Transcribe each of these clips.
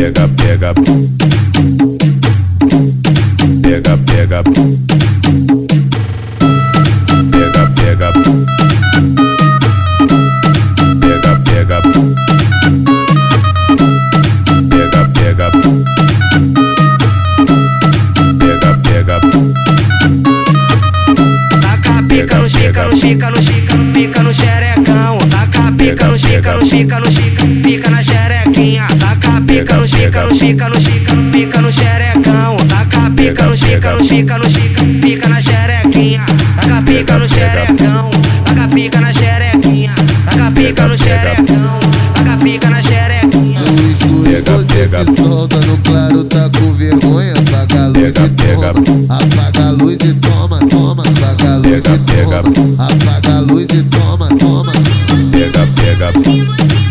pega, pega. Pega, pega. Pega, pega. Pega, pega. Pega, pega. Pega, pega. Taca pica no chica, no chica, no chica. Pica no xerecão. Taca pica no chica, no chica, no chica, pica na xerequinha. Taca pica no chica, no chica, no chica, pica no xerecão. Taca pica no chica, no chica, no chica, pica na xerequinha. Taca pica no xerecão. Taca pica na xerequinha. Taca pica no xerecão. Taca pica na xerequinha. Pega, pega. se solta, no claro tá com vergonha. Apaga a luz Pega, e pega. toma. Apaga a luz e toma, toma. Apaga Pega, pega. Apaga a luz e toma, toma. Pega, pega, pega,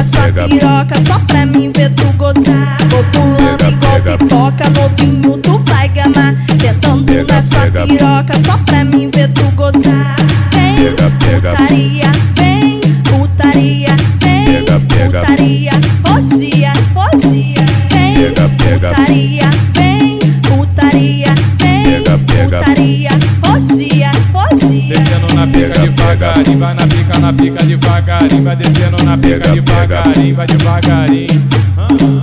Nessa pega. piroca, só pra mim ver tu gozar. Vou pulando Pega, igual pega. pipoca, novinho, tu vai gamar. Sentando nessa piroca, só pra mim ver tu gozar. Vem, putaria, vem, putaria, vem, putaria, roxia, roxia. Vem, putaria, Descendo na pica Pega, devagarinho, vai na pica, na pica devagarinho, vai descendo na pica Pega, devagarinho, vai devagarinho.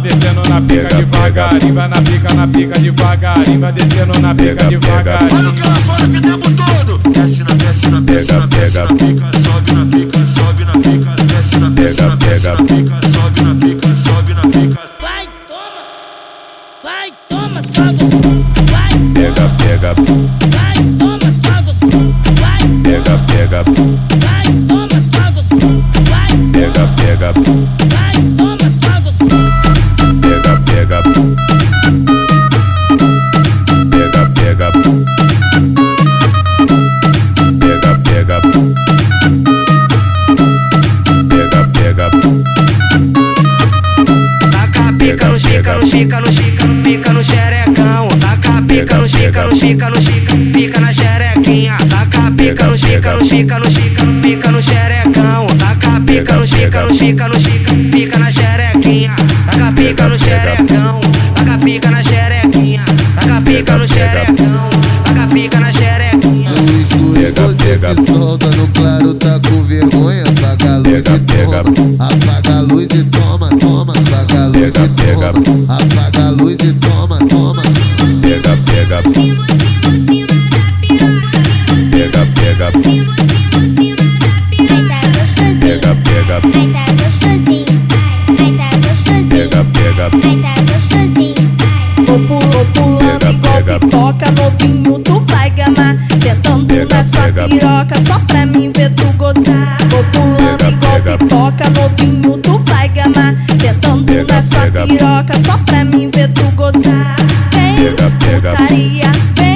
Descendo na pica devagarinho, vai na pica, na pica devagarinho, vai descendo na pica devagarinho. Olha o que ela fala que tempo todo. Desce na, desce na, desce Pega, na, desce na pica, sobe na pica, sobe na pica, desce na, desce Pega, na, desce pega. na pica, sobe na pica, sobe na pica. Vai, toma! Vai, toma, gostoso! Vai, pega, pega, vai, toma, pega, pega, vai, toma, só gostoso! Vai, pega, pega, vai, toma, só gostoso! pega, pega, pega, pega, pega, pega, pega, pega, Taca pica no chica, no chica, no chica, pica no xerecão. Taca pica no chica, no chica, no chica, pica na xerequinha. No chica, no chica, no chica, pica no xerecão. Taca pica no chica, no chica, no chica, pica na xerequinha. Taca pica no xerecão. Taca pica na xerequinha. Taca pica no xerecão. Taca pica na xerequinha. No escuro Pega, você se solta, no claro tá com vergonha. Apaga a luz Pega, e toma. Apaga a luz e toma, toma. Apaga a luz Pega, e toma. Apaga a luz e toma, toma. Pega, pega, pega, pega, pega, pega, Vou pulou, pulando Pega, igual pega. pipoca, novinho, tu vai gamar. Sentando Pega, nessa pega. piroca, só pra mim ver tu gozar. Vou pulando Pega, igual pega. pipoca, novinho, tu vai gamar. Sentando Pega, nessa pega. piroca, só pra mim ver tu gozar. Vem, Pega, pega. putaria, vem,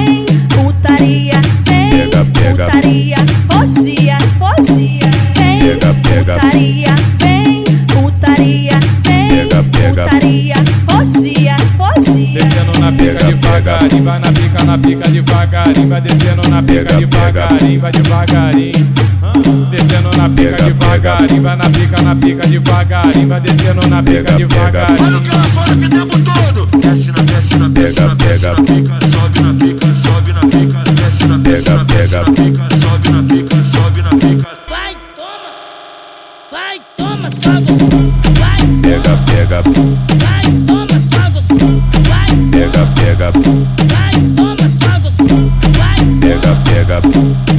putaria, roxia, roxia. Vem, Pega, pega. putaria, vem, putaria, vem, Pega, pega. putaria, roxia, roxia. Descendo na pica Pega, devagarinho, vai na pica, na pica devagarinho, vai descendo na pica Pega, devagarinho, vai devagarinho. Descendo na pica devagarinho, vai na pica, na pica devagarinho, vai descendo na pica devagarinho. Olha o que ela fala que o tempo todo. Desce na, desce na, desce na, desce na pica, sobe na pica, sobe na pica, desce na, desce Pega, na, desce pega. na pica, gostoso! Vai, pega, pega, vai, toma, gostoso! Vai, pega, pega, vai, toma, gostoso! Vai, pega, pega,